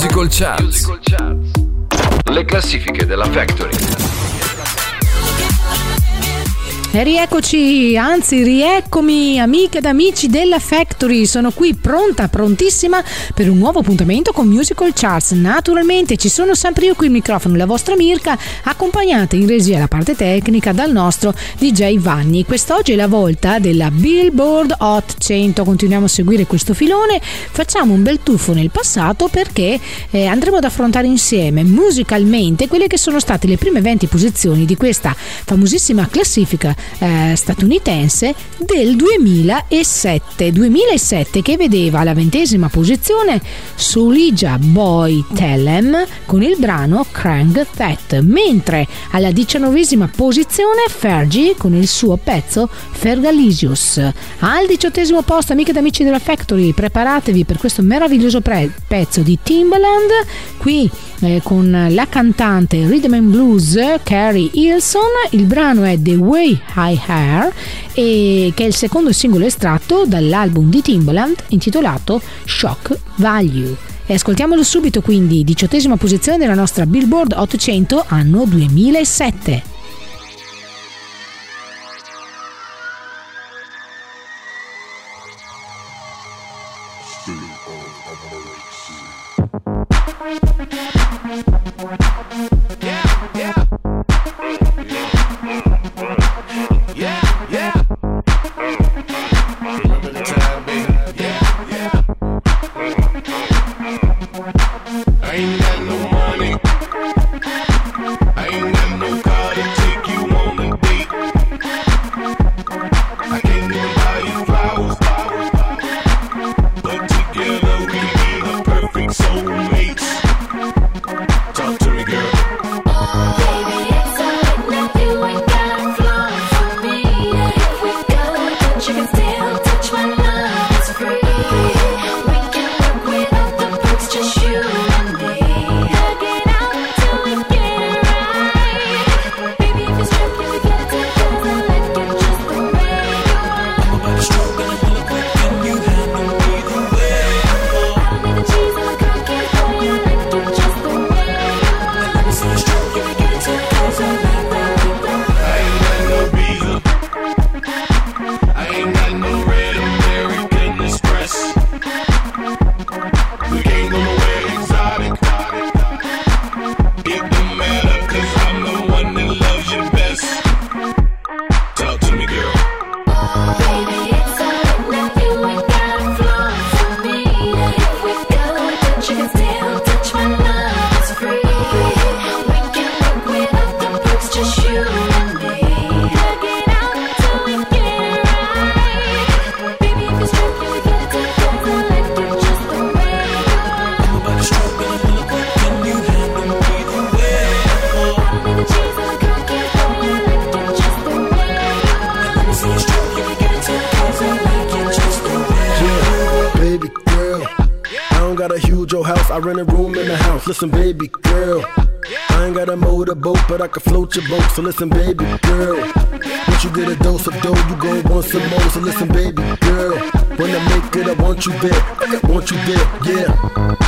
Musical Charts. Le classifiche della Factory. E rieccoci, anzi rieccomi amiche ed amici della Factory, sono qui pronta, prontissima per un nuovo appuntamento con Musical Charts. Naturalmente ci sono sempre io qui il microfono, la vostra Mirka, accompagnata in regia la parte tecnica dal nostro DJ Vanni. Quest'oggi è la volta della Billboard Hot 100, continuiamo a seguire questo filone, facciamo un bel tuffo nel passato perché eh, andremo ad affrontare insieme musicalmente quelle che sono state le prime 20 posizioni di questa famosissima classifica eh, statunitense del 2007. 2007 che vedeva la ventesima posizione Sulija Boy Tellem con il brano Crank That, mentre alla diciannovesima posizione Fergie con il suo pezzo Fergalisius. Al diciottesimo posto, amiche ed amici della Factory, preparatevi per questo meraviglioso pre- pezzo di Timbaland. Qui eh, con la cantante Rhythm and Blues Carrie Hilson. Il brano è The Way I Hair, e, che è il secondo singolo estratto dall'album di Timbaland intitolato Shock Value. E ascoltiamolo subito quindi, diciottesima posizione della nostra Billboard 800 anno 2007. Listen, baby girl, I ain't got a motorboat, but I can float your boat. So listen, baby girl, once you get a dose of dough, you gon' want some more. So listen, baby girl, when I make it, I want you there. I want you there, yeah.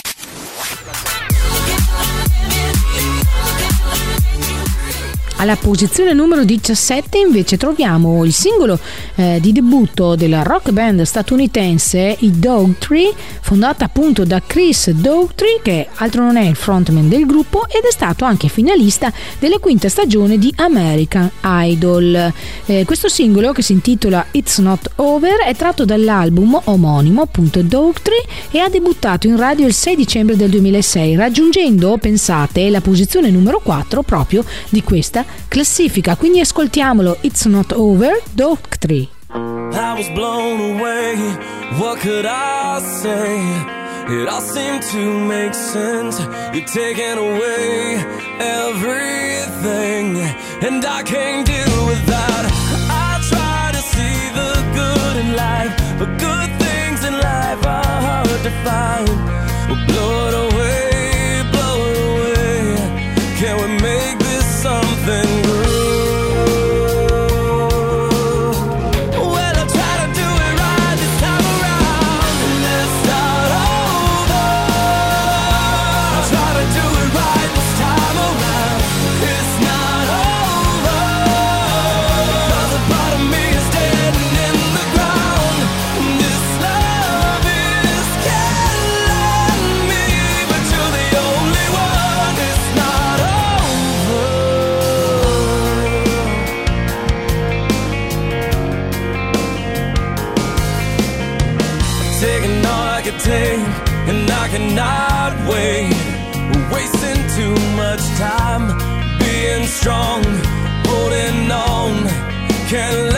Alla posizione numero 17 invece troviamo il singolo eh, di debutto della rock band statunitense i Dogtree, fondata appunto da Chris Dogtree, che altro non è il frontman del gruppo ed è stato anche finalista della quinta stagione di American Idol. Eh, questo singolo che si intitola It's Not Over è tratto dall'album omonimo appunto Dogtree e ha debuttato in radio il 6 dicembre del 2006 raggiungendo, pensate, la posizione numero 4 proprio di questa classifica. Quindi ascoltiamolo It's Not Over Dogtree. I was blown away, what could I say? It all seemed to make sense. You're taking away everything, and I can't deal with that. I try to see the good in life, but good things in life are hard to find. and Can't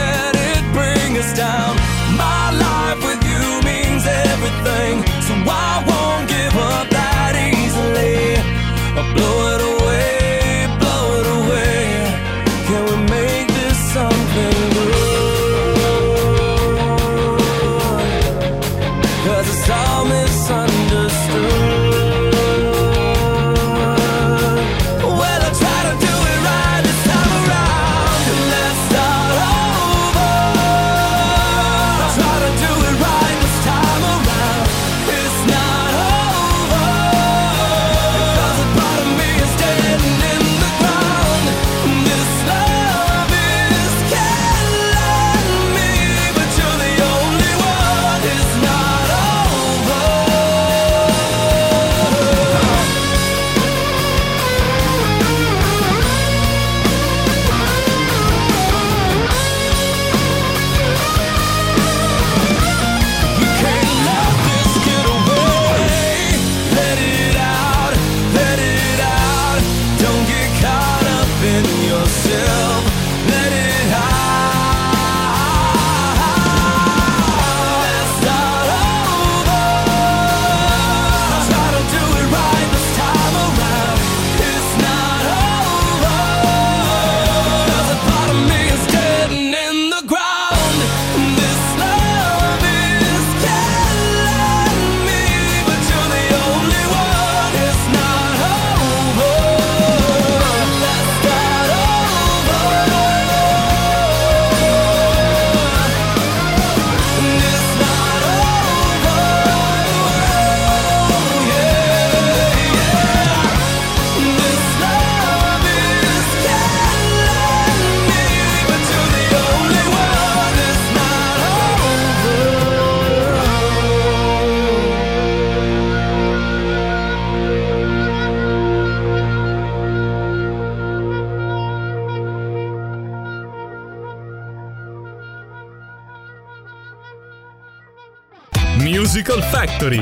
Factory.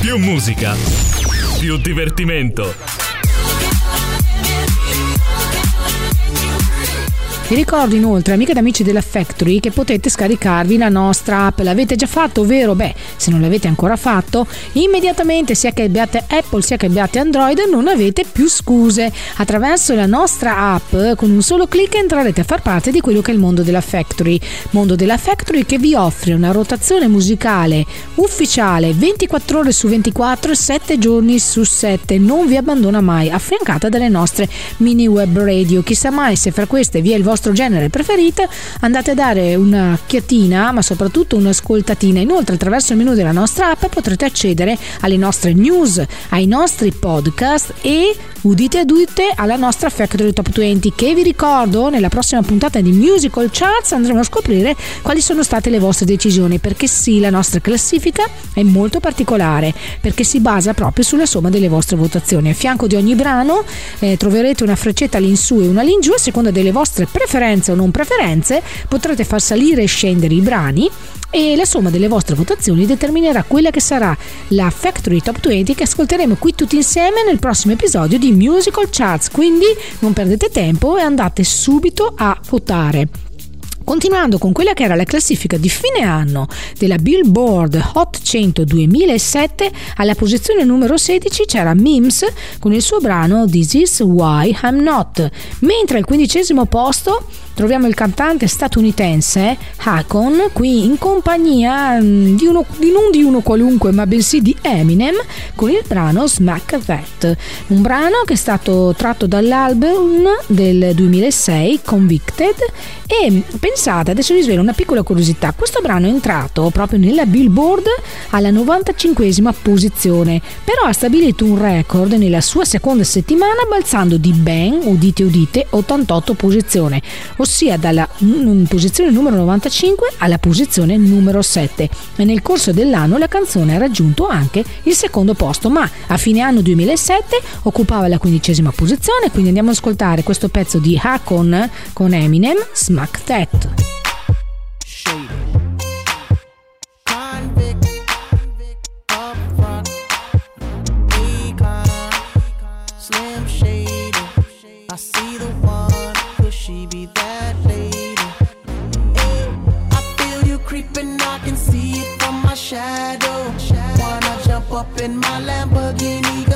Più musica, più divertimento. Vi ricordo inoltre, amiche ed amici della Factory, che potete scaricarvi la nostra app. L'avete già fatto, ovvero? Beh, se non l'avete ancora fatto, immediatamente, sia che abbiate Apple sia che abbiate Android, non avete più scuse. Attraverso la nostra app, con un solo clic entrerete a far parte di quello che è il mondo della Factory. Mondo della Factory che vi offre una rotazione musicale ufficiale 24 ore su 24, 7 giorni su 7. Non vi abbandona mai, affiancata dalle nostre mini web radio. Chissà mai se fra queste vi è il vostro vostro genere preferito, andate a dare una chiatina, ma soprattutto un'ascoltatina. Inoltre, attraverso il menu della nostra app potrete accedere alle nostre news, ai nostri podcast e udite udite alla nostra Factory Top 20 che vi ricordo nella prossima puntata di Musical Charts andremo a scoprire quali sono state le vostre decisioni perché sì la nostra classifica è molto particolare perché si basa proprio sulla somma delle vostre votazioni a fianco di ogni brano eh, troverete una freccetta all'insù e una all'ingiù a seconda delle vostre preferenze o non preferenze potrete far salire e scendere i brani e la somma delle vostre votazioni determinerà quella che sarà la Factory Top 20 che ascolteremo qui tutti insieme nel prossimo episodio di Musical Charts. Quindi non perdete tempo e andate subito a votare. Continuando con quella che era la classifica di fine anno della Billboard Hot 100 2007, alla posizione numero 16 c'era Mims con il suo brano This Is Why I'm Not, mentre al quindicesimo posto troviamo il cantante statunitense Hakon qui in compagnia mm, di, uno, di non di uno qualunque ma bensì di Eminem con il brano Smack That. Un brano che è stato tratto dall'album del 2006 Convicted e pensate adesso vi svelo una piccola curiosità. Questo brano è entrato proprio nella Billboard alla 95esima posizione però ha stabilito un record nella sua seconda settimana balzando di ben udite udite 88 posizioni ossia dalla posizione numero 95 alla posizione numero 7 e nel corso dell'anno la canzone ha raggiunto anche il secondo posto ma a fine anno 2007 occupava la quindicesima posizione. Quindi andiamo ad ascoltare questo pezzo di Hakon con Eminem Smack That shadow. Wanna jump up in my Lamborghini?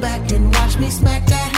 Back and watch me smack that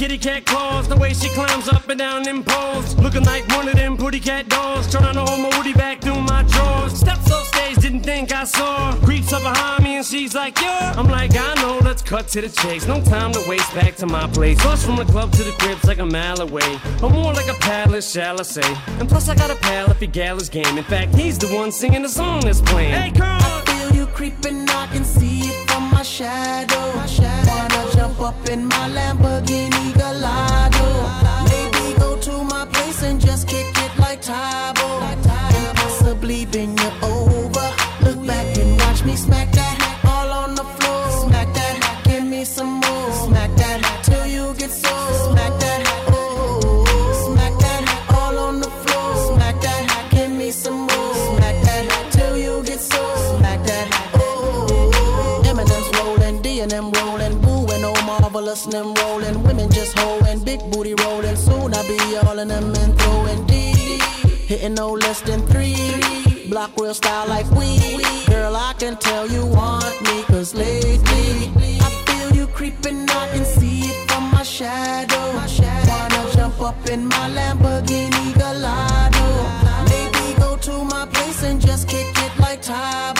kitty cat claws. The way she climbs up and down them poles. Looking like one of them pretty cat dolls. Trying to hold my woody back through my drawers. Steps off stage, didn't think I saw. Creeps up behind me and she's like, yeah. I'm like, I know, let's cut to the chase. No time to waste back to my place. Bus from the club to the crib's like a mile away. Or more like a palace, shall I say. And plus, I got a pal if your gal is game. In fact, he's the one singing the song that's playing. Hey, girl! I feel you creeping, I can see it from my shadow. Wanna jump up in my Lamborghini Gallardo? Maybe go to my place and just kick it like Tybo. And possibly bend you over. Look back and watch me smack just holding, big booty rolling. Soon I'll be all in them and throwing D. Hitting no less than three. Block real style like we. Girl, I can tell you want me, cause lately I feel you creeping, I can see it from my shadow. Wanna jump up in my Lamborghini Gallardo. Maybe go to my place and just kick it like Tybo.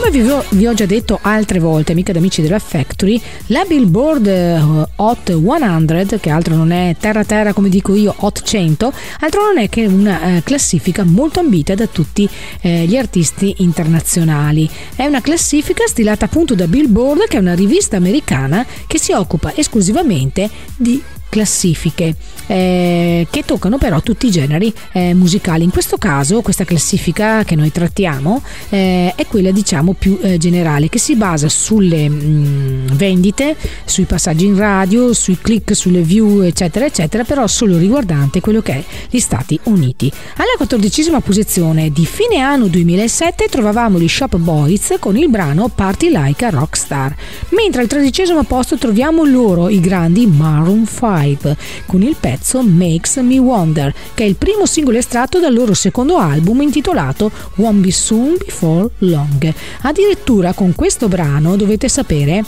Come vi ho, vi ho già detto altre volte, amiche ed amici della Factory, la Billboard eh, Hot 100, che altro non è terra terra come dico io, Hot 100, altro non è che una eh, classifica molto ambita da tutti eh, gli artisti internazionali. È una classifica stilata appunto da Billboard, che è una rivista americana che si occupa esclusivamente di classifiche eh, che toccano però tutti i generi eh, musicali. In questo caso questa classifica che noi trattiamo eh, è quella diciamo più eh, generale che si basa sulle mh, mm, vendite, sui passaggi in radio, sui click, sulle view eccetera eccetera, però solo riguardante quello che è gli Stati Uniti. Alla quattordicesima posizione di fine anno 2007 trovavamo gli Shop Boys con il brano Party Like a Rockstar, mentre al tredicesimo posto troviamo loro i grandi Maroon 5 con il pezzo Makes Me Wonder, che è il primo singolo estratto dal loro secondo album intitolato Won't Be Soon Before Long. Addirittura con questo brano dovete sapere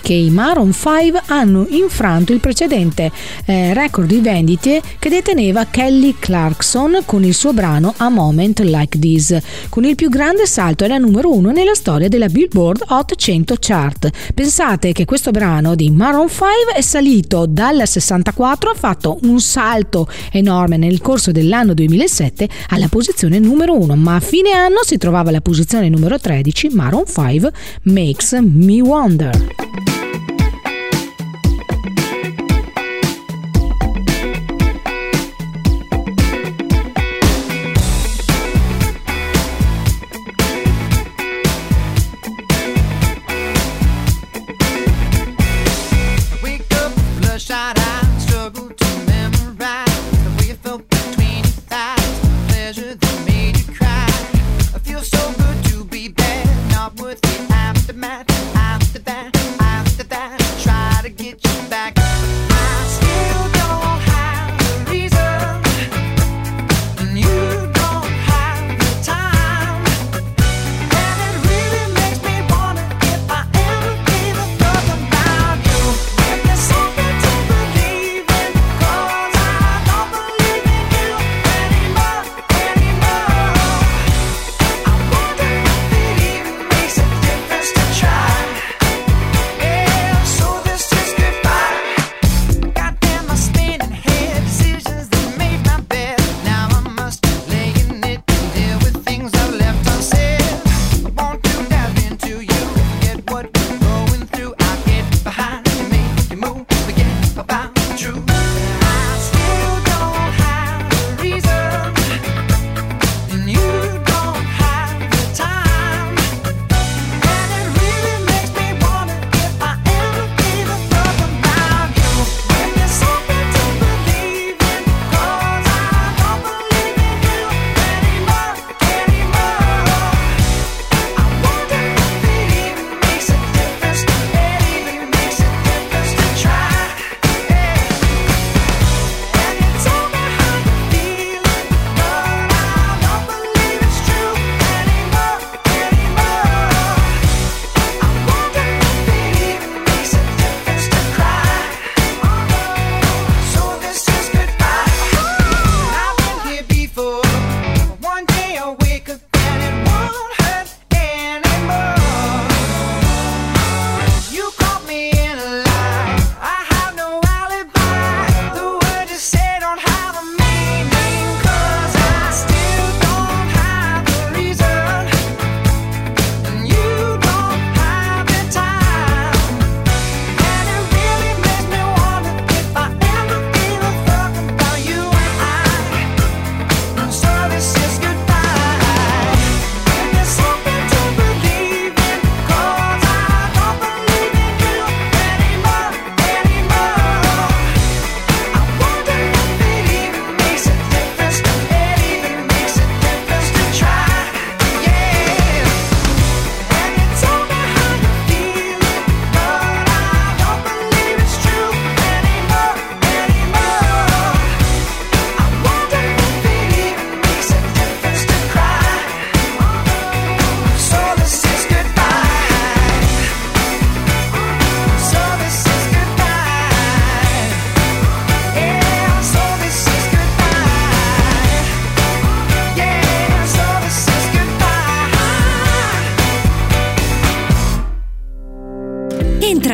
che i Maroon 5 hanno infranto il precedente eh, record di vendite che deteneva Kelly Clarkson con il suo brano A Moment Like This, con il più grande salto alla numero 1 nella storia della Billboard Hot 100 Chart. Pensate che questo brano di Maroon 5 è salito dal 64, ha fatto un salto enorme nel corso dell'anno 2007 alla posizione numero 1, ma a fine anno si trovava alla posizione numero 13 Maroon 5 Makes Me Wonder.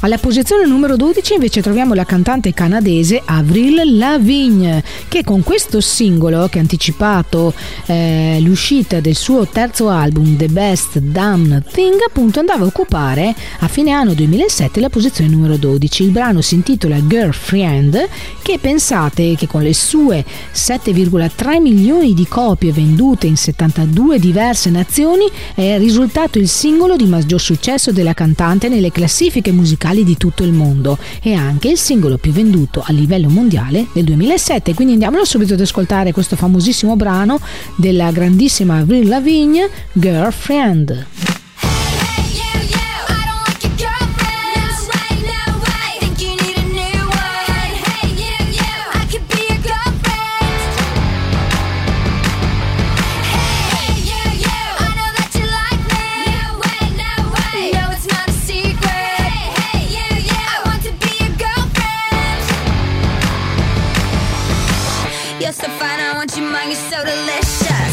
Alla posizione numero 12 invece troviamo la cantante canadese Avril Lavigne che con questo singolo che ha anticipato eh, l'uscita del suo terzo album The Best Damn Thing appunto andava a occupare a fine anno 2007 la posizione numero 12. Il brano si intitola Girlfriend che pensate che con le sue 7,3 milioni di copie vendute in 72 diverse nazioni è risultato il singolo di maggior successo della cantante nelle classifiche musicali musicali di tutto il mondo e anche il singolo più venduto a livello mondiale nel 2007. Quindi andiamolo subito ad ascoltare questo famosissimo brano della grandissima Avril Lavigne, Girlfriend. Factory.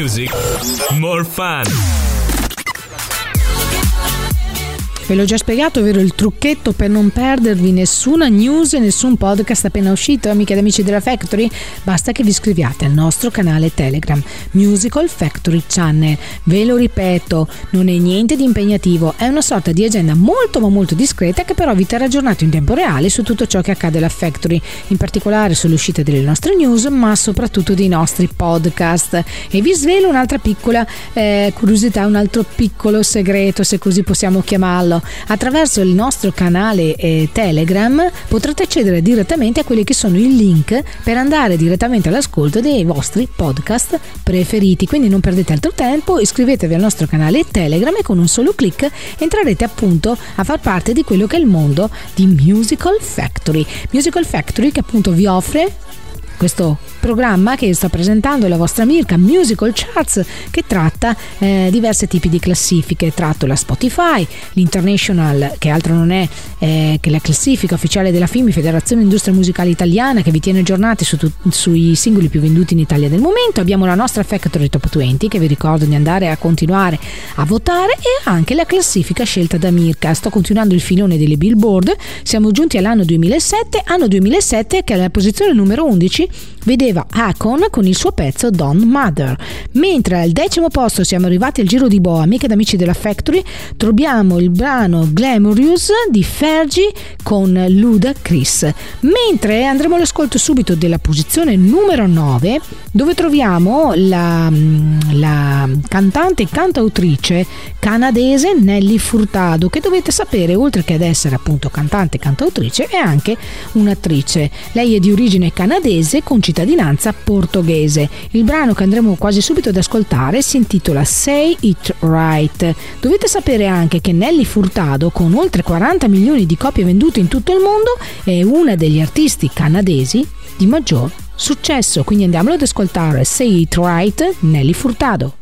Music, more fun. Ve l'ho già spiegato, ovvero il trucchetto per non perdervi nessuna news e nessun podcast appena uscito, amiche ed amici della Factory? Basta che vi iscriviate al nostro canale Telegram, Musical Factory Channel. Ve lo ripeto, non è niente di impegnativo, è una sorta di agenda molto ma molto discreta che però vi terrà aggiornato in tempo reale su tutto ciò che accade alla Factory, in particolare sull'uscita delle nostre news, ma soprattutto dei nostri podcast. E vi svelo un'altra piccola eh, curiosità, un altro piccolo segreto, se così possiamo chiamarlo. Attraverso il nostro canale eh, Telegram potrete accedere direttamente a quelli che sono i link per andare direttamente all'ascolto dei vostri podcast preferiti. Quindi non perdete altro tempo, iscrivetevi al nostro canale Telegram e con un solo clic entrerete appunto a far parte di quello che è il mondo di Musical Factory. Musical Factory che appunto vi offre questo programma che sta presentando la vostra Mirka Musical Charts che tratta eh, diversi tipi di classifiche, tratto la Spotify, l'International che altro non è eh, che la classifica ufficiale della FIMI, Federazione Industria Musicale Italiana che vi tiene aggiornati su tu- sui singoli più venduti in Italia del momento, abbiamo la nostra Factory Top 20 che vi ricordo di andare a continuare a votare e anche la classifica scelta da Mirka, sto continuando il filone delle Billboard, siamo giunti all'anno 2007, anno 2007 che alla posizione numero 11 vedeva Akon con il suo pezzo Don Mother. Mentre al decimo posto siamo arrivati al giro di boa, amiche ed amici della Factory, troviamo il brano Glamorous di Fergie con Luda Chris. Mentre andremo all'ascolto subito della posizione numero 9, dove troviamo la, la cantante e cantautrice canadese Nelly Furtado, che dovete sapere, oltre che ad essere appunto cantante e cantautrice, è anche un'attrice. Lei è di origine canadese con cittadinanza portoghese. Il brano che andremo quasi subito ad ascoltare si intitola Say It Right. Dovete sapere anche che Nelly Furtado, con oltre 40 milioni di copie vendute in tutto il mondo, è una degli artisti canadesi di maggior successo. Quindi andiamolo ad ascoltare Say It Right, Nelly Furtado.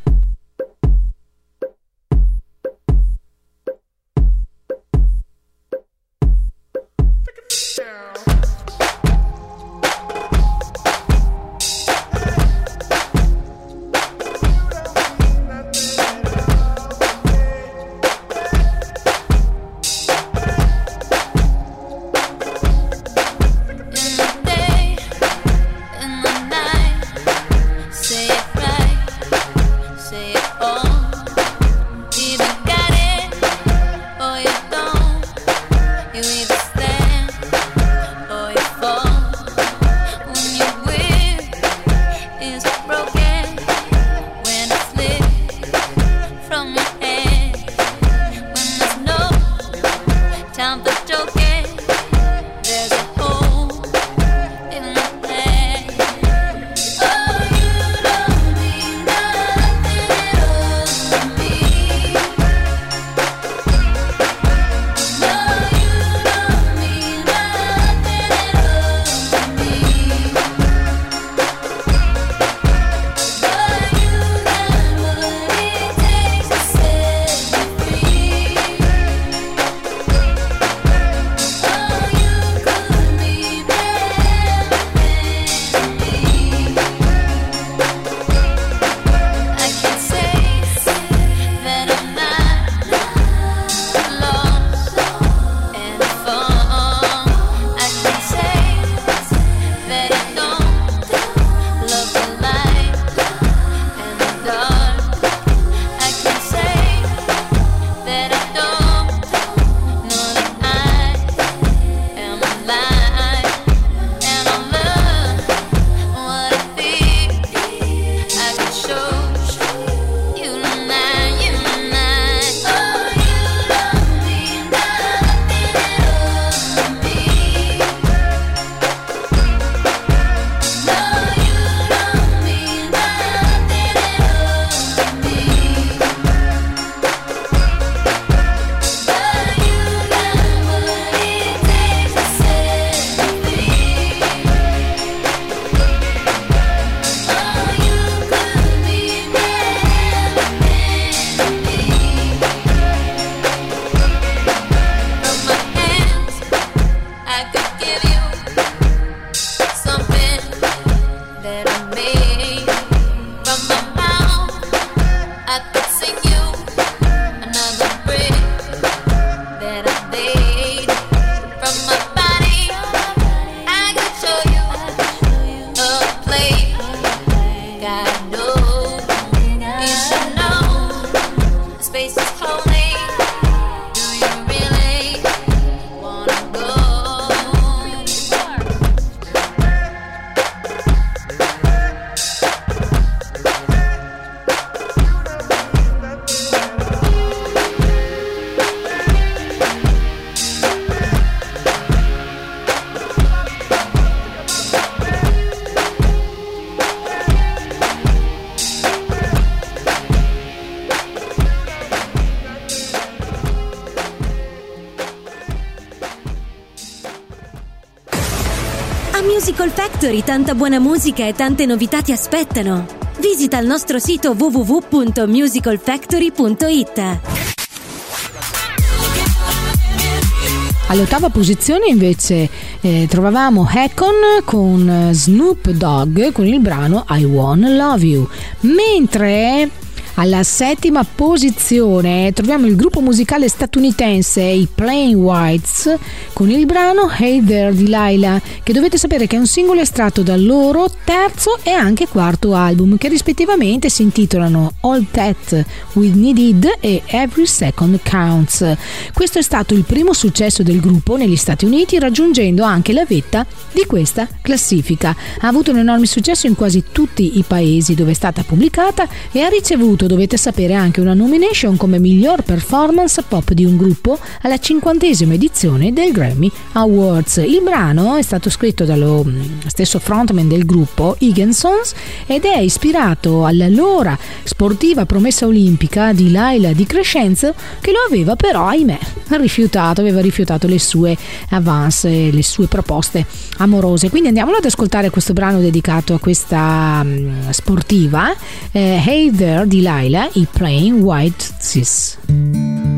Musical Factory tanta buona musica e tante novità ti aspettano. Visita il nostro sito www.musicalfactory.it. All'ottava posizione invece eh, trovavamo Hakon con eh, Snoop Dogg con il brano I Wanna Love You, mentre alla settima posizione troviamo il gruppo musicale statunitense i Plain Whites con il brano Hey There Delilah, che dovete sapere che è un singolo estratto dal loro terzo e anche quarto album, che rispettivamente si intitolano All That Whitney Did e Every Second Counts. Questo è stato il primo successo del gruppo negli Stati Uniti, raggiungendo anche la vetta di questa classifica. Ha avuto un enorme successo in quasi tutti i paesi dove è stata pubblicata e ha ricevuto, dovete sapere, anche una nomination come miglior performance pop di un gruppo alla cinquantesima edizione del Grammy Awards. Il brano è stato scritto dallo mm, stesso frontman del gruppo, Higginsons, ed è ispirato all'allora sportiva promessa olimpica di Laila di Crescenzo, che lo aveva però, ahimè, rifiutato, aveva rifiutato le sue avance, le sue proposte amorose. Quindi andiamolo ad ascoltare questo brano dedicato a questa mm, sportiva, eh, Hey There di Laila, i Plain White Sis.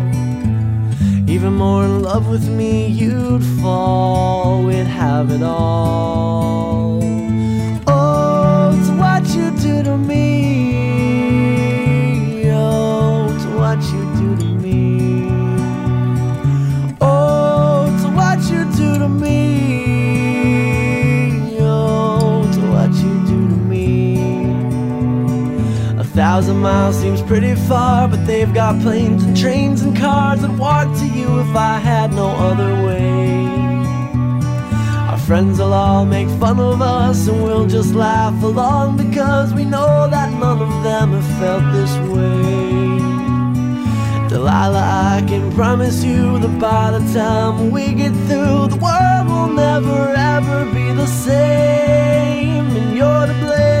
Even more in love with me, you'd fall. We'd have it all. A thousand miles seems pretty far, but they've got planes and trains and cars that walk to you if I had no other way. Our friends will all make fun of us and we'll just laugh along because we know that none of them have felt this way. Delilah, I can promise you that by the time we get through, the world will never ever be the same, and you're to blame.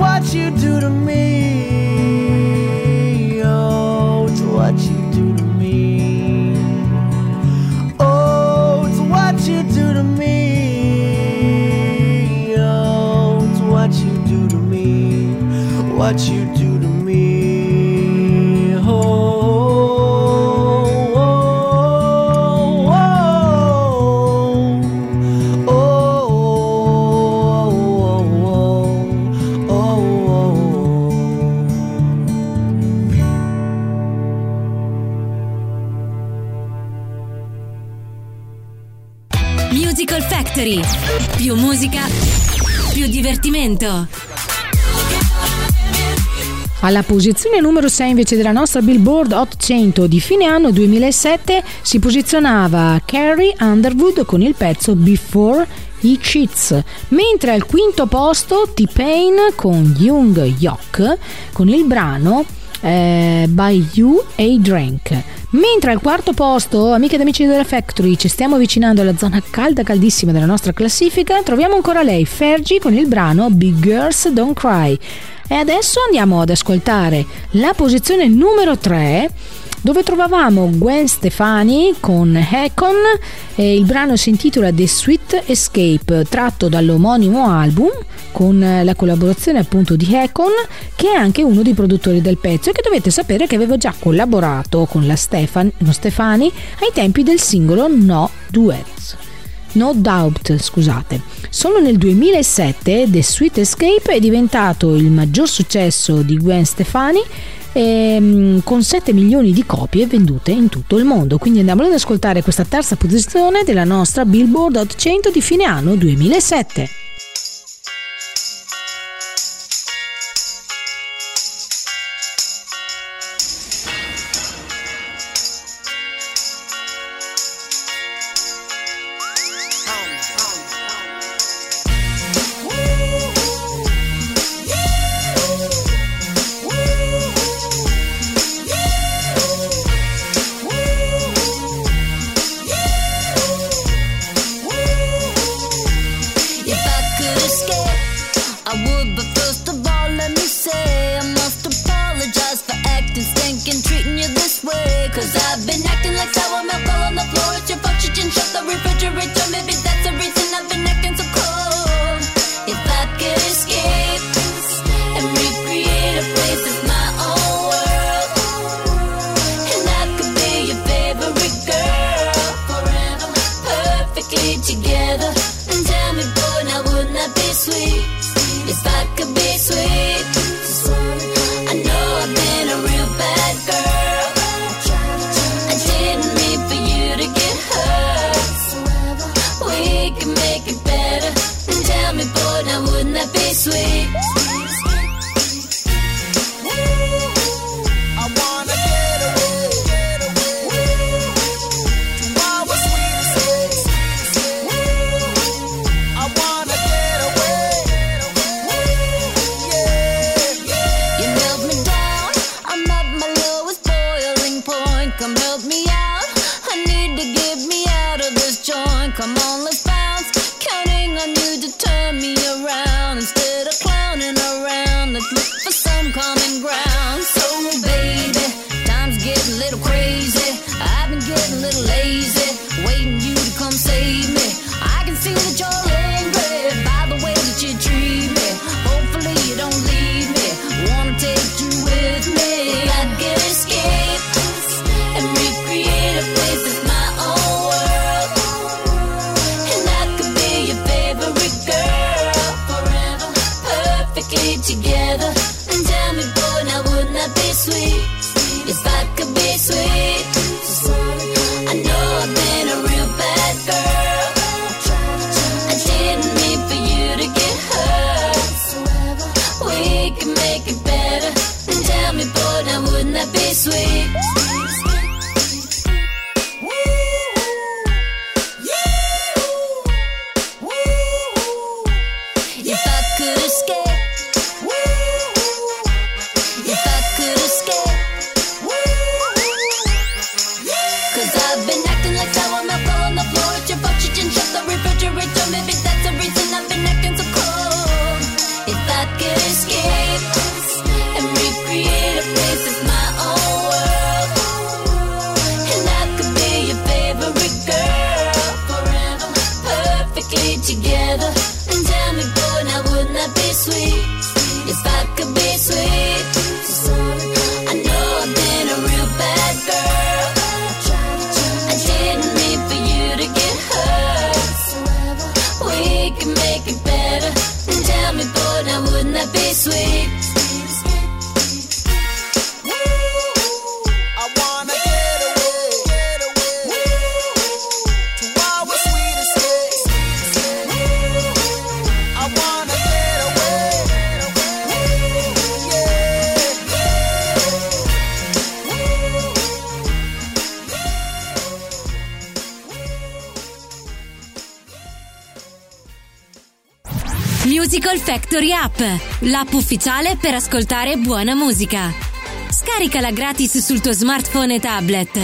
what you do to me. Oh, it's what you do to me. Oh, it's what you do to me. Oh, it's what you do to me. What you do Più musica, più divertimento. Alla posizione numero 6 invece della nostra Billboard Hot 100 di fine anno 2007 si posizionava Carrie Underwood con il pezzo Before He Cheats, mentre al quinto posto T-Pain con Young Yok con il brano eh, By You a Drink. Mentre al quarto posto, amiche ed amici della Factory, ci stiamo avvicinando alla zona calda caldissima della nostra classifica, troviamo ancora lei, Fergie, con il brano Big Girls Don't Cry. E adesso andiamo ad ascoltare la posizione numero 3 dove trovavamo Gwen Stefani con Hacon e il brano si intitola The Sweet Escape tratto dall'omonimo album con la collaborazione appunto di Hacon che è anche uno dei produttori del pezzo e che dovete sapere che avevo già collaborato con la Stefan, no, Stefani ai tempi del singolo No Duets. No Doubt, scusate. Solo nel 2007 The Sweet Escape è diventato il maggior successo di Gwen Stefani ehm, con 7 milioni di copie vendute in tutto il mondo. Quindi andiamo ad ascoltare questa terza posizione della nostra Billboard Hot 100 di fine anno 2007. Factory App, l'app ufficiale per ascoltare buona musica. Scaricala gratis sul tuo smartphone e tablet.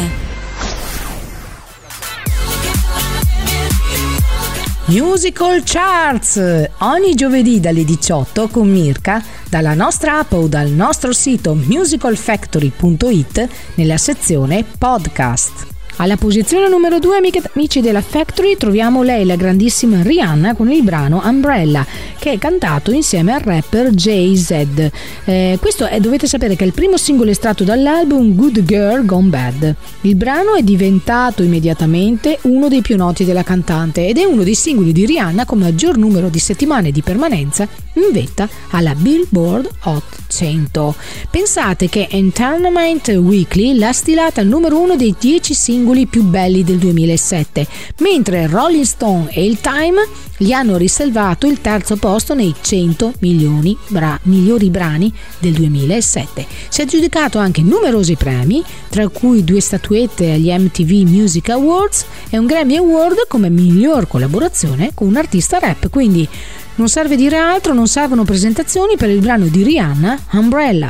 Musical Charts ogni giovedì dalle 18 con Mirka dalla nostra app o dal nostro sito musicalfactory.it nella sezione podcast. Alla posizione numero 2, amici della Factory, troviamo lei, la grandissima Rihanna, con il brano Umbrella, che è cantato insieme al rapper Jay-Z. Eh, questo è, dovete sapere che è il primo singolo estratto dall'album Good Girl Gone Bad. Il brano è diventato immediatamente uno dei più noti della cantante ed è uno dei singoli di Rihanna con maggior numero di settimane di permanenza in vetta alla Billboard Hot 100. Pensate che Entertainment Weekly l'ha stilata al numero uno dei 10 singoli più belli del 2007, mentre Rolling Stone e il Time gli hanno riservato il terzo posto nei 100 milioni bra- migliori brani del 2007. Si è aggiudicato anche numerosi premi, tra cui due statuette agli MTV Music Awards e un Grammy Award come miglior collaborazione con un artista rap, quindi non serve dire altro, non servono presentazioni per il brano di Rihanna, Umbrella.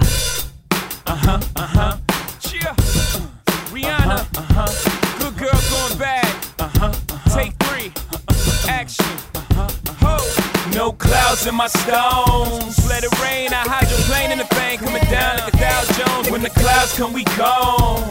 Uh-huh, uh-huh. Rihanna. Uh-huh. Good girl going bad. Uh-huh. Take three. Action. Ho. No clouds in my stones. Let it rain. I hydroplane in the thing coming down like a Dow Jones. When the clouds come, we gone.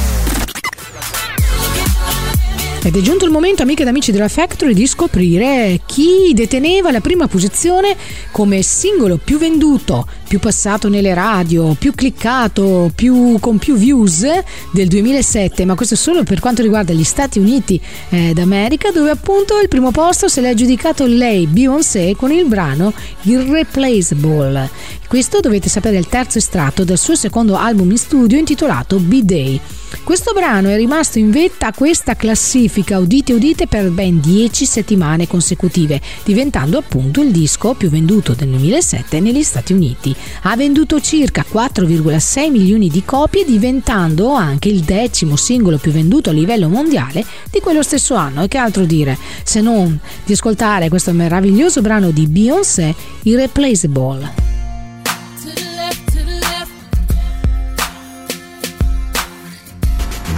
Ed è giunto il momento, amiche ed amici della Factory, di scoprire chi deteneva la prima posizione come singolo più venduto, più passato nelle radio, più cliccato, più, con più views del 2007, ma questo solo per quanto riguarda gli Stati Uniti eh, d'America, dove appunto il primo posto se l'è aggiudicato lei, Beyoncé, con il brano Irreplaceable. Questo dovete sapere è il terzo estratto dal suo secondo album in studio intitolato B-Day. Questo brano è rimasto in vetta a questa classifica, udite udite, per ben 10 settimane consecutive, diventando appunto il disco più venduto del 2007 negli Stati Uniti. Ha venduto circa 4,6 milioni di copie, diventando anche il decimo singolo più venduto a livello mondiale di quello stesso anno. E che altro dire se non di ascoltare questo meraviglioso brano di Beyoncé, Irreplaceable.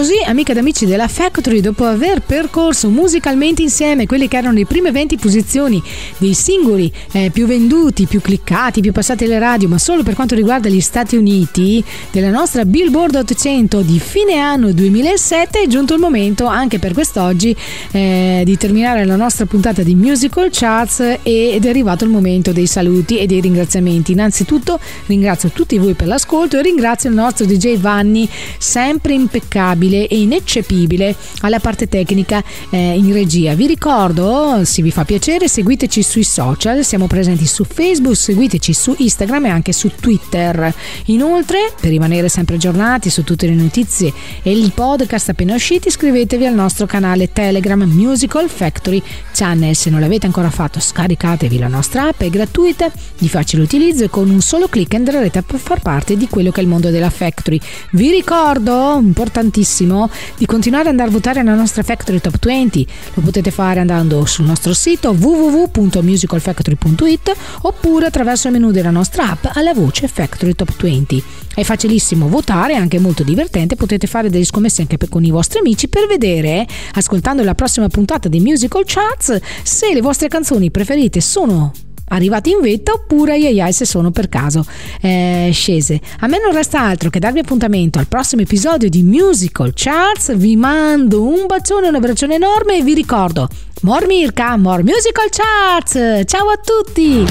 così, amiche ed amici della Factory, dopo aver percorso musicalmente insieme quelle che erano le prime 20 posizioni dei singoli eh, più venduti, più cliccati, più passati alle radio, ma solo per quanto riguarda gli Stati Uniti, della nostra Billboard 800 di fine anno 2007, è giunto il momento anche per quest'oggi eh, di terminare la nostra puntata di Musical Charts ed è arrivato il momento dei saluti e dei ringraziamenti. Innanzitutto ringrazio tutti voi per l'ascolto e ringrazio il nostro DJ Vanni, sempre impeccabile e ineccepibile alla parte tecnica eh, in regia. Vi ricordo, se vi fa piacere, seguiteci sui social, siamo presenti su Facebook, seguiteci su Instagram e anche su Twitter. Inoltre, per rimanere sempre aggiornati su tutte le notizie e il podcast appena usciti, iscrivetevi al nostro canale Telegram Musical Factory Channel. Se non l'avete ancora fatto, scaricatevi la nostra app, è gratuita, di facile utilizzo e con un solo clic entrerete a far parte di quello che è il mondo della Factory. Vi ricordo, importantissimo, di continuare ad andare a votare nella nostra Factory Top 20. Lo potete fare andando sul nostro sito www.musicalfactory.it oppure attraverso il menu della nostra app alla voce Factory Top 20. È facilissimo votare, è anche molto divertente, potete fare delle scommesse anche con i vostri amici per vedere, ascoltando la prossima puntata di Musical Charts, se le vostre canzoni preferite sono arrivati in vetta oppure ai ai se sono per caso eh, scese. A me non resta altro che darvi appuntamento al prossimo episodio di Musical Charts. Vi mando un bacione, un abbraccione enorme e vi ricordo More Mirka, More Musical Charts. Ciao a tutti!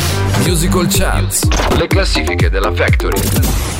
Musical Charts, le classifiche della Factory.